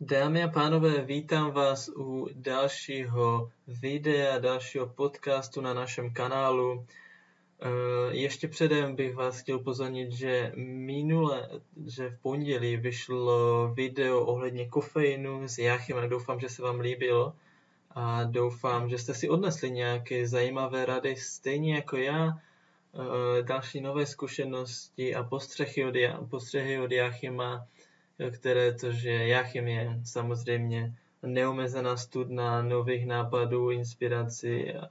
Dámy a pánové, vítám vás u dalšího videa, dalšího podcastu na našem kanálu. Eh, ještě předem bych vás chtěl pozornit, že minule, že v pondělí vyšlo video ohledně kofeinu s Jachim a doufám, že se vám líbilo a doufám, že jste si odnesli nějaké zajímavé rady, stejně jako já, eh, další nové zkušenosti a postřehy od, postřehy od Jachima, které to, Jachim je samozřejmě neomezená studna nových nápadů, inspirací a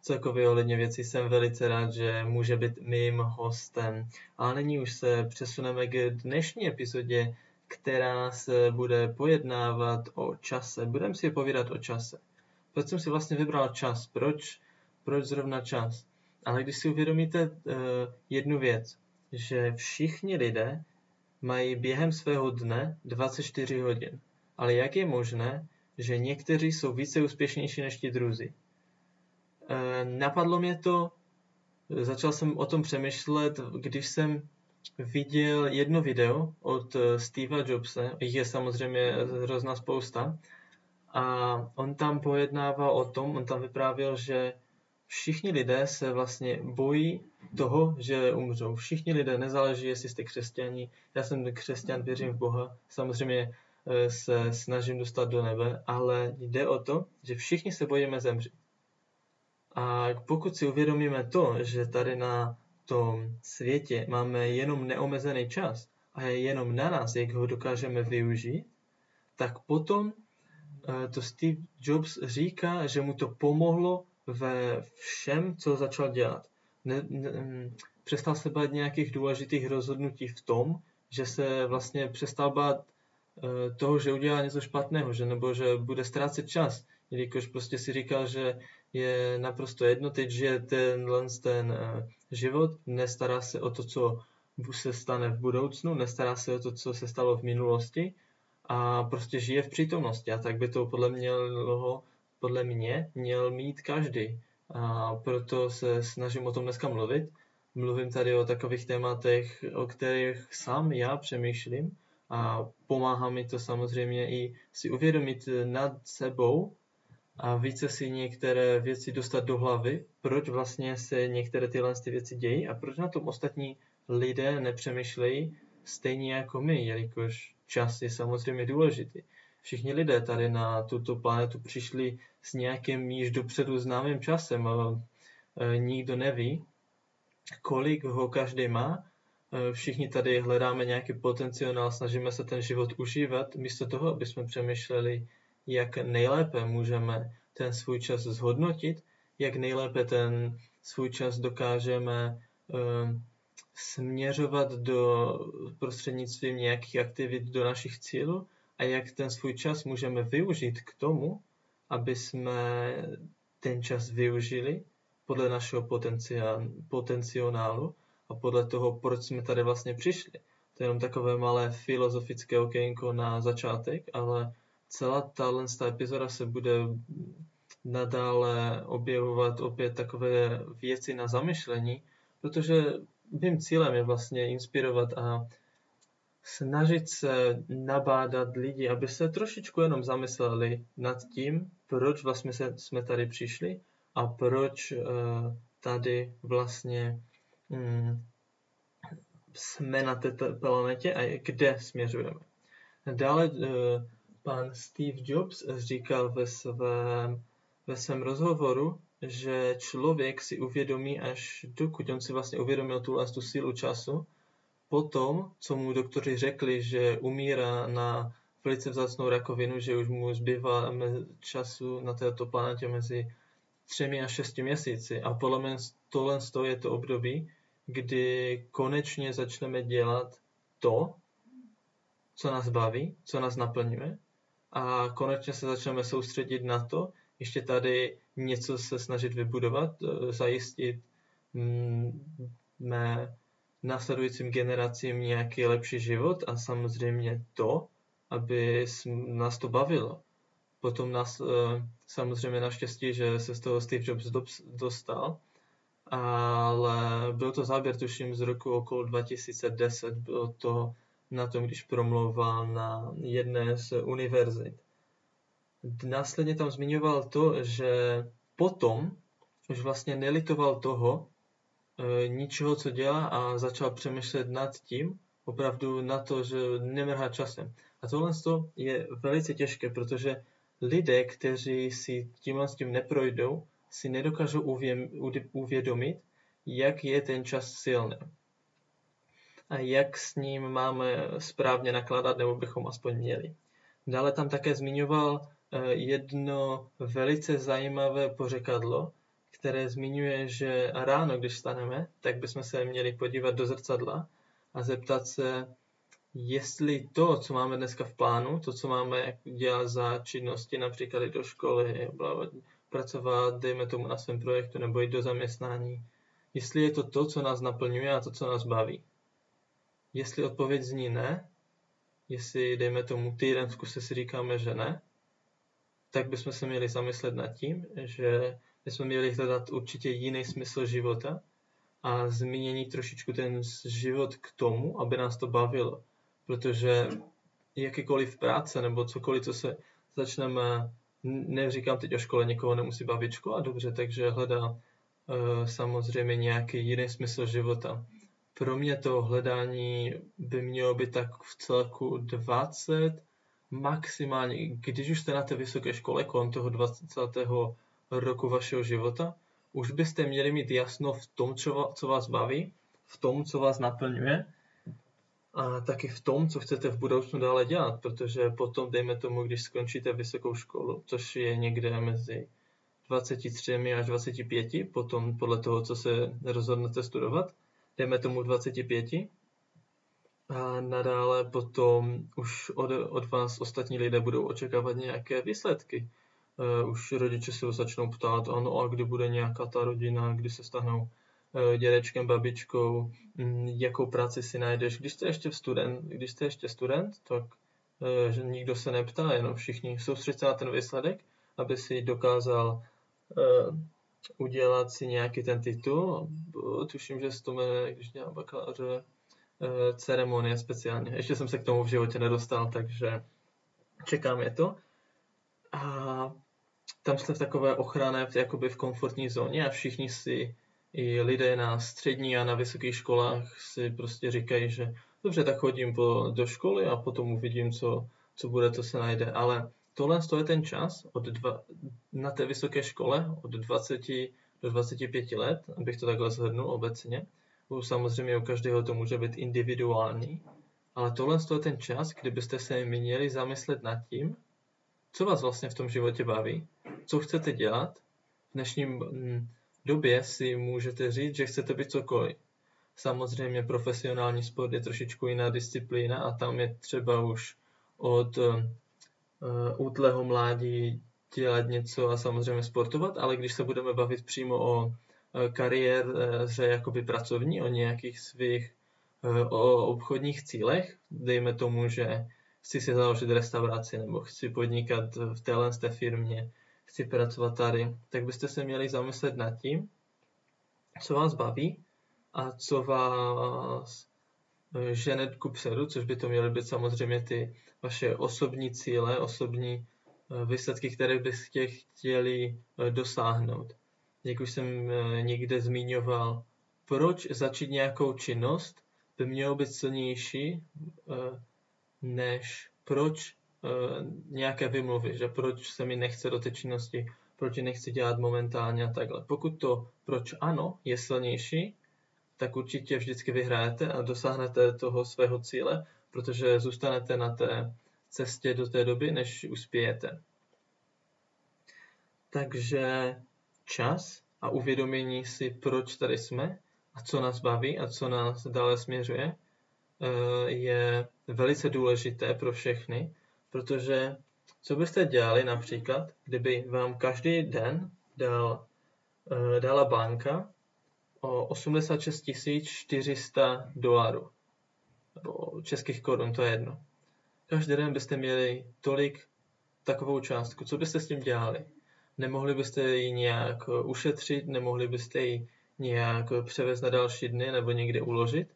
celkově ohledně věcí jsem velice rád, že může být mým hostem. A nyní už se přesuneme k dnešní epizodě, která se bude pojednávat o čase. Budeme si povídat o čase. Proč jsem si vlastně vybral čas? Proč, proč zrovna čas? Ale když si uvědomíte uh, jednu věc, že všichni lidé mají během svého dne 24 hodin. Ale jak je možné, že někteří jsou více úspěšnější než ti druzí? E, napadlo mě to, začal jsem o tom přemýšlet, když jsem viděl jedno video od Steva Jobse, jich je samozřejmě hrozná spousta, a on tam pojednával o tom, on tam vyprávěl, že všichni lidé se vlastně bojí toho, že umřou. Všichni lidé, nezáleží, jestli jste křesťani. Já jsem křesťan, věřím v Boha. Samozřejmě eh, se snažím dostat do nebe, ale jde o to, že všichni se bojíme zemřít. A pokud si uvědomíme to, že tady na tom světě máme jenom neomezený čas a je jenom na nás, jak ho dokážeme využít, tak potom eh, to Steve Jobs říká, že mu to pomohlo ve všem, co začal dělat. Ne, ne, mm, přestal se bát nějakých důležitých rozhodnutí v tom, že se vlastně přestal bát uh, toho, že udělá něco špatného, že nebo že bude ztrácet čas, jelikož prostě si říkal, že je naprosto jedno, teď že tenhle ten uh, život, nestará se o to, co se stane v budoucnu, nestará se o to, co se stalo v minulosti a prostě žije v přítomnosti a tak by to podle mě podle mě měl mít každý. A proto se snažím o tom dneska mluvit. Mluvím tady o takových tématech, o kterých sám já přemýšlím a pomáhá mi to samozřejmě i si uvědomit nad sebou a více si některé věci dostat do hlavy, proč vlastně se některé tyhle ty věci dějí a proč na tom ostatní lidé nepřemýšlejí stejně jako my, jelikož čas je samozřejmě důležitý všichni lidé tady na tuto planetu přišli s nějakým již dopředu známým časem. E, nikdo neví, kolik ho každý má. E, všichni tady hledáme nějaký potenciál, snažíme se ten život užívat, místo toho, aby jsme přemýšleli, jak nejlépe můžeme ten svůj čas zhodnotit, jak nejlépe ten svůj čas dokážeme uh, směřovat do prostřednictvím nějakých aktivit do našich cílů a jak ten svůj čas můžeme využít k tomu, aby jsme ten čas využili podle našeho potenciálu a podle toho, proč jsme tady vlastně přišli. To je jenom takové malé filozofické okénko na začátek, ale celá tahle epizoda se bude nadále objevovat opět takové věci na zamyšlení, protože mým cílem je vlastně inspirovat a snažit se nabádat lidi, aby se trošičku jenom zamysleli nad tím, proč vlastně se, jsme tady přišli a proč uh, tady vlastně um, jsme na této planetě a kde směřujeme. Dále uh, pan Steve Jobs říkal ve svém, ve svém rozhovoru, že člověk si uvědomí až dokud on si vlastně uvědomil tu, tu sílu času, Potom, co mu doktoři řekli, že umírá na velice vzácnou rakovinu, že už mu zbývá času na této planetě mezi třemi a šesti měsíci. A podle mě tohle je to období, kdy konečně začneme dělat to, co nás baví, co nás naplňuje a konečně se začneme soustředit na to, ještě tady něco se snažit vybudovat, eh, zajistit mm, mé následujícím generacím nějaký lepší život a samozřejmě to, aby nás to bavilo. Potom nás eh, samozřejmě naštěstí, že se z toho Steve Jobs dostal, ale byl to záběr tuším z roku okolo 2010, bylo to na tom, když promlouval na jedné z univerzit. Následně tam zmiňoval to, že potom už vlastně nelitoval toho, ničeho, co dělá a začal přemýšlet nad tím, opravdu na to, že nemrhá časem. A tohle je velice těžké, protože lidé, kteří si tímhle s tím neprojdou, si nedokážou uvědomit, jak je ten čas silný. A jak s ním máme správně nakládat, nebo bychom aspoň měli. Dále tam také zmiňoval eh, jedno velice zajímavé pořekadlo, které zmiňuje, že ráno, když staneme, tak bychom se měli podívat do zrcadla a zeptat se, jestli to, co máme dneska v plánu, to, co máme dělat za činnosti, například i do školy, pracovat, dejme tomu na svém projektu nebo jít do zaměstnání, jestli je to to, co nás naplňuje a to, co nás baví. Jestli odpověď zní ne, jestli, dejme tomu, týden v kuse si říkáme, že ne, tak bychom se měli zamyslet nad tím, že bychom měli hledat určitě jiný smysl života a zmínění trošičku ten život k tomu, aby nás to bavilo protože jakýkoliv práce nebo cokoliv, co se začneme, neříkám teď o škole, někoho nemusí bavit škola, dobře, takže hledá uh, samozřejmě nějaký jiný smysl života. Pro mě to hledání by mělo být tak v celku 20, maximálně, když už jste na té vysoké škole kolem toho 20. roku vašeho života, už byste měli mít jasno v tom, co vás baví, v tom, co vás naplňuje a taky v tom, co chcete v budoucnu dále dělat, protože potom, dejme tomu, když skončíte vysokou školu, což je někde mezi 23 až 25, potom podle toho, co se rozhodnete studovat, dejme tomu 25, a nadále potom už od, od vás ostatní lidé budou očekávat nějaké výsledky. Uh, už rodiče se začnou ptát, ano, a kdy bude nějaká ta rodina, kdy se stanou Eh, dědečkem, babičkou, mm, jakou práci si najdeš. Když jste ještě student, když jste ještě student, tak eh, že nikdo se neptá, jenom všichni soustředí se na ten výsledek, aby si dokázal udělat si nějaký ten titul. Tuším, že se to jmenuje, když dělám bakaláře, ceremonie speciálně. Ještě jsem se k tomu v životě nedostal, takže čekám je to. A tam jste v takové ochranné, jakoby v komfortní zóně a všichni si i lidé na střední a na vysokých školách si prostě říkají, že dobře, tak chodím po, do školy a potom uvidím, co, co bude, to se najde. Ale tohle je ten čas od dva, na té vysoké škole od 20 do 25 let, abych to takhle zhrnul obecně. Samozřejmě u každého to může být individuální, ale tohle je ten čas, kdybyste se měli zamyslet nad tím, co vás vlastně v tom životě baví, co chcete dělat. V dnešním době si můžete říct, že chcete být cokoliv. Samozřejmě profesionální sport je trošičku jiná disciplína a tam je třeba už od uh, útlého mládí dělat něco a samozřejmě sportovat, ale když se budeme bavit přímo o eh, kariéře jakoby pracovní, o nějakých svých o obchodních cílech, dejme tomu, že chci si založit restauraci nebo chci podnikat v téhle té firmě, chci pracovat tady, tak byste se měli zamyslet nad tím, co vás baví a co vás eh, žene ku předu, což by to měly být samozřejmě ty vaše osobní cíle, osobní eh, výsledky, které byste chtěli eh, dosáhnout. Jak už jsem někde zmiňoval, proč začít nějakou činnost by mělo být silnější, než proč nějaké vymluvy, že proč se mi nechce do té činnosti, proč nechci dělat momentálně a takhle. Pokud to proč ano je silnější, tak určitě vždycky vyhrajete a dosáhnete toho svého cíle, protože zůstanete na té cestě do té doby, než uspějete. Takže čas a uvědomění si, proč tady jsme a co nás baví a co nás dále směřuje, eh, je velice důležité pro všechny, protože co byste dělali například, kdyby vám každý den dal, uh, dala banka o 86 400 dolarů, nebo českých korun, to je jedno. Každý den byste měli tolik, takovou částku. Co byste s tím dělali? Nemohli byste ji nějak ušetřit, nemohli byste ji nějak převést na další dny nebo někde uložit?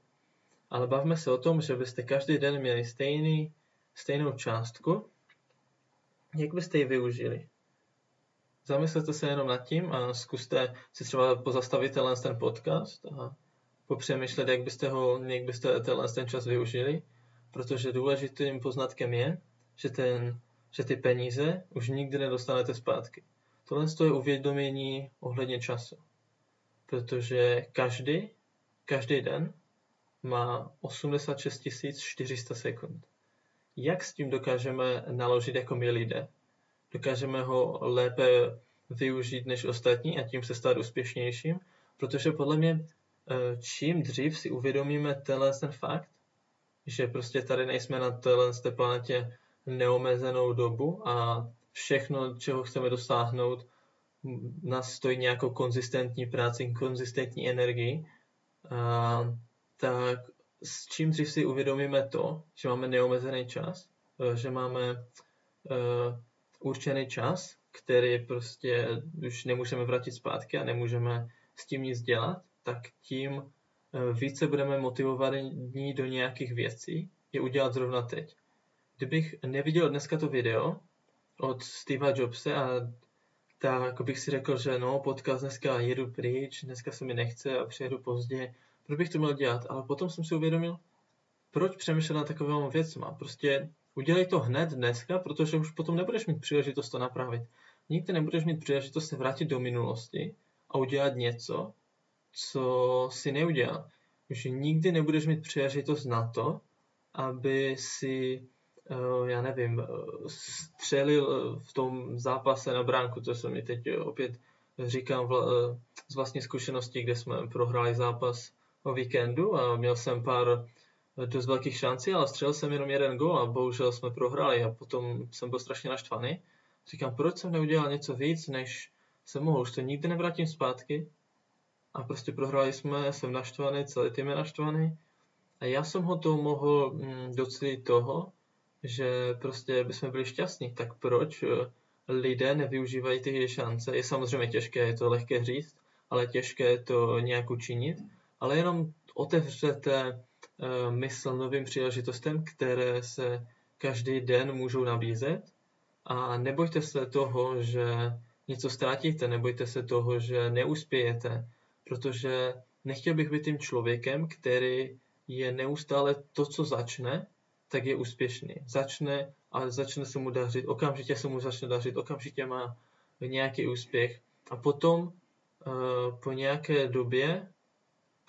Ale bavme se o tom, že byste každý den měli stejný, stejnou částku, jak byste ji využili. Zamyslete se jenom nad tím a zkuste si třeba pozastavit tenhle ten podcast a popřemýšlet, jak byste, ho, jak byste tenhle ten čas využili, protože důležitým poznatkem je, že, ten, že ty peníze už nikdy nedostanete zpátky. Tohle je uvědomění ohledně času, protože každý, každý den má 86 400 sekund. Jak s tím dokážeme naložit jako my lidé? Dokážeme ho lépe využít než ostatní a tím se stát úspěšnějším? Protože podle mě eh, čím dřív si uvědomíme tenhle ten fakt, že prostě tady nejsme na téhle té planetě neomezenou dobu a všechno, čeho chceme dosáhnout, nás stojí nějakou konzistentní práci, konzistentní energii, a, tak s čím dřív si uvědomíme to, že máme neomezený čas, e, že máme uh, určený čas, který prostě už nemůžeme vrátit zpátky a nemůžeme s tím nic dělat, tak tím e, více budeme motivovaní do nějakých věcí, je udělat zrovna teď. Kdybych neviděl dneska to video od Steva Jobse a tak bych si řekl, že no, podcast dneska jedu pryč, dneska se mi nechce a přijedu pozdě, proč bych to měl dělat? Ale potom jsem si uvědomil, proč přemýšlet na takovými věcmi. Prostě udělej to hned dneska, protože už potom nebudeš mít příležitost to napravit. Nikdy nebudeš mít příležitost se vrátit do minulosti a udělat něco, co si neudělal. Už nikdy nebudeš mít příležitost na to, aby si Eh, já nevím, eh, střelil eh, v tom zápase na bránku, to se mi teď opět říkám z vlastní zkušenosti, kde jsme prohráli zápas o víkendu a měl jsem pár dost velkých šancí, ale střelil jsem jenom jeden gol a bohužel jsme prohráli a potom jsem byl strašně naštvaný. Říkám, proč jsem neudělal něco víc, než jsem mohl, už to nikdy nevrátím zpátky. A prostě prohráli jsme, jsem naštvaný, celý tým je naštvaný. A já jsem ho to mohl mm, docelit toho, že prostě bychom byli šťastní, tak proč eh, lidé nevyužívají ty šance? Je samozřejmě těžké, je to lehké říct, ale těžké to nějak učinit, ale jenom otevřete eh, mysl novým příležitostem, které se každý den můžou nabízet a nebojte se toho, že něco ztratíte, nebojte se toho, že neuspějete, protože nechtěl bych být tím člověkem, který je neustále to, co začne, tak je úspěšný. Začne a začne se mu dařit, okamžitě se mu začne dařit, okamžitě má nějaký úspěch a potom uh, po nějaké době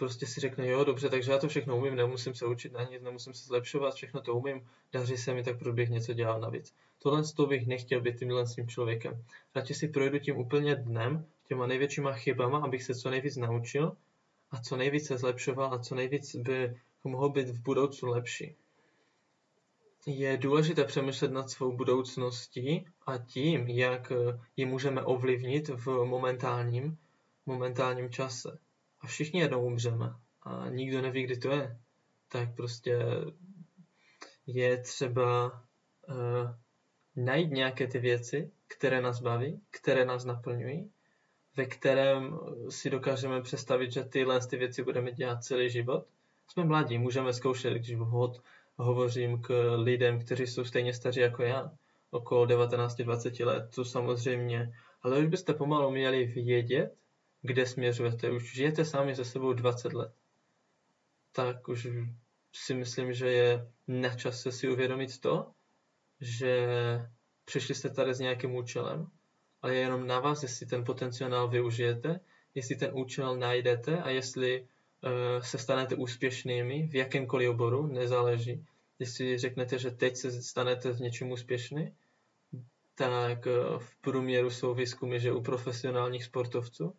prostě si řekne, jo, dobře, takže já to všechno umím, nemusím se učit na nic, nemusím se zlepšovat, všechno to umím, daří se mi, tak proč bych něco dělal navíc. Tohle to bych nechtěl být tímhle s tím člověkem. Radši si projdu tím úplně dnem, těma největšíma chybama, abych se co nejvíc naučil a co nejvíc se zlepšoval a co nejvíc by mohl být v budoucnu lepší je důležité přemýšlet nad svou budoucností a tím, jak ji můžeme ovlivnit v momentálním, momentálním čase. A všichni jednou umřeme a nikdo neví, kdy to je. Tak prostě je třeba uh, najít nějaké ty věci, které nás baví, které nás naplňují, ve kterém si dokážeme představit, že tyhle ty věci budeme dělat celý život. Jsme mladí, můžeme zkoušet, když vhod hovořím k lidem, kteří jsou stejně staří jako já, okolo 19-20 let, to samozřejmě, ale už byste pomalu měli vědět, kde směřujete. Už žijete sami se sebou 20 let. Tak už si myslím, že je na čase si uvědomit to, že přišli jste tady s nějakým účelem, ale je jenom na vás, jestli ten potenciál využijete, jestli ten účel najdete a jestli uh, se stanete úspěšnými v jakémkoliv oboru, nezáleží jestli řeknete, že teď se stanete v něčem úspěšný, tak eh, v průměru jsou výzkumy, že u profesionálních sportovců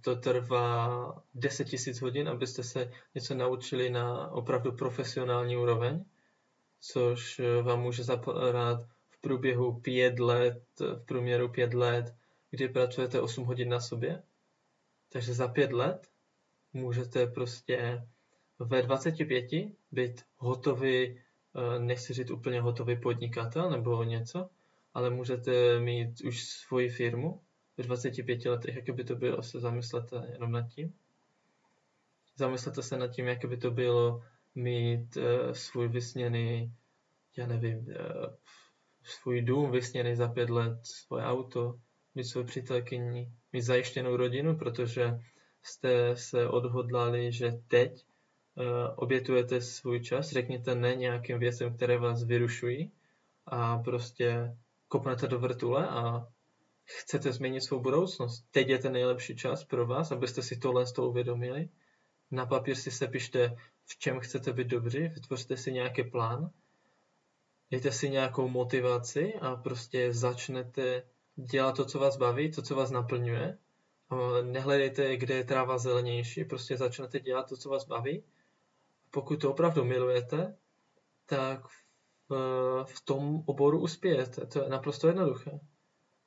to trvá 10 000 hodin, abyste se něco naučili na opravdu profesionální úroveň, což eh, vám může zapadat v průběhu 5 let, v průměru 5 let, kdy pracujete 8 hodin na sobě. Takže za 5 let můžete prostě ve 25 být hotový, eh, nechci říct úplně hotový podnikatel nebo něco, ale můžete mít už svoji firmu v 25 letech, jak by to bylo, se zamyslete jenom nad tím. Zamyslete se nad tím, jak by to bylo mít uh, svůj vysněný, já nevím, uh, svůj dům vysněný za pět let, svoje auto, mít svou přítelkyni, mít zajištěnou rodinu, protože jste se odhodlali, že teď uh, obětujete svůj čas, řekněte ne nějakým věcem, které vás vyrušují a prostě kopnete do vrtule a chcete změnit svou budoucnost. Teď je ten nejlepší čas pro vás, abyste si tohle z toho uvědomili. Na papír si sepište, v čem chcete být dobří, vytvořte si nějaký plán, dejte si nějakou motivaci a prostě začnete dělat to, co vás baví, to, co vás naplňuje. Nehledejte, kde je tráva zelenější, prostě začnete dělat to, co vás baví. Pokud to opravdu milujete, tak v tom oboru uspějete. To je naprosto jednoduché.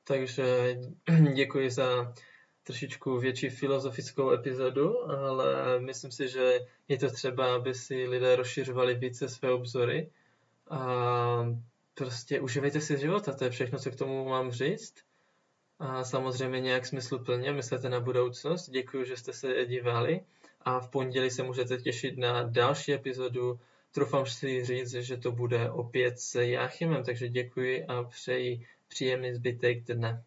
Takže děkuji za trošičku větší filozofickou epizodu, ale myslím si, že je to třeba, aby si lidé rozšiřovali více své obzory a prostě uživejte si života, to je všechno, co k tomu mám říct. A samozřejmě nějak smysluplně myslete na budoucnost. Děkuji, že jste se dívali a v pondělí se můžete těšit na další epizodu. Troufám si říct, že to bude opět s Jáchymem, takže děkuji a přeji příjemný zbytek dne.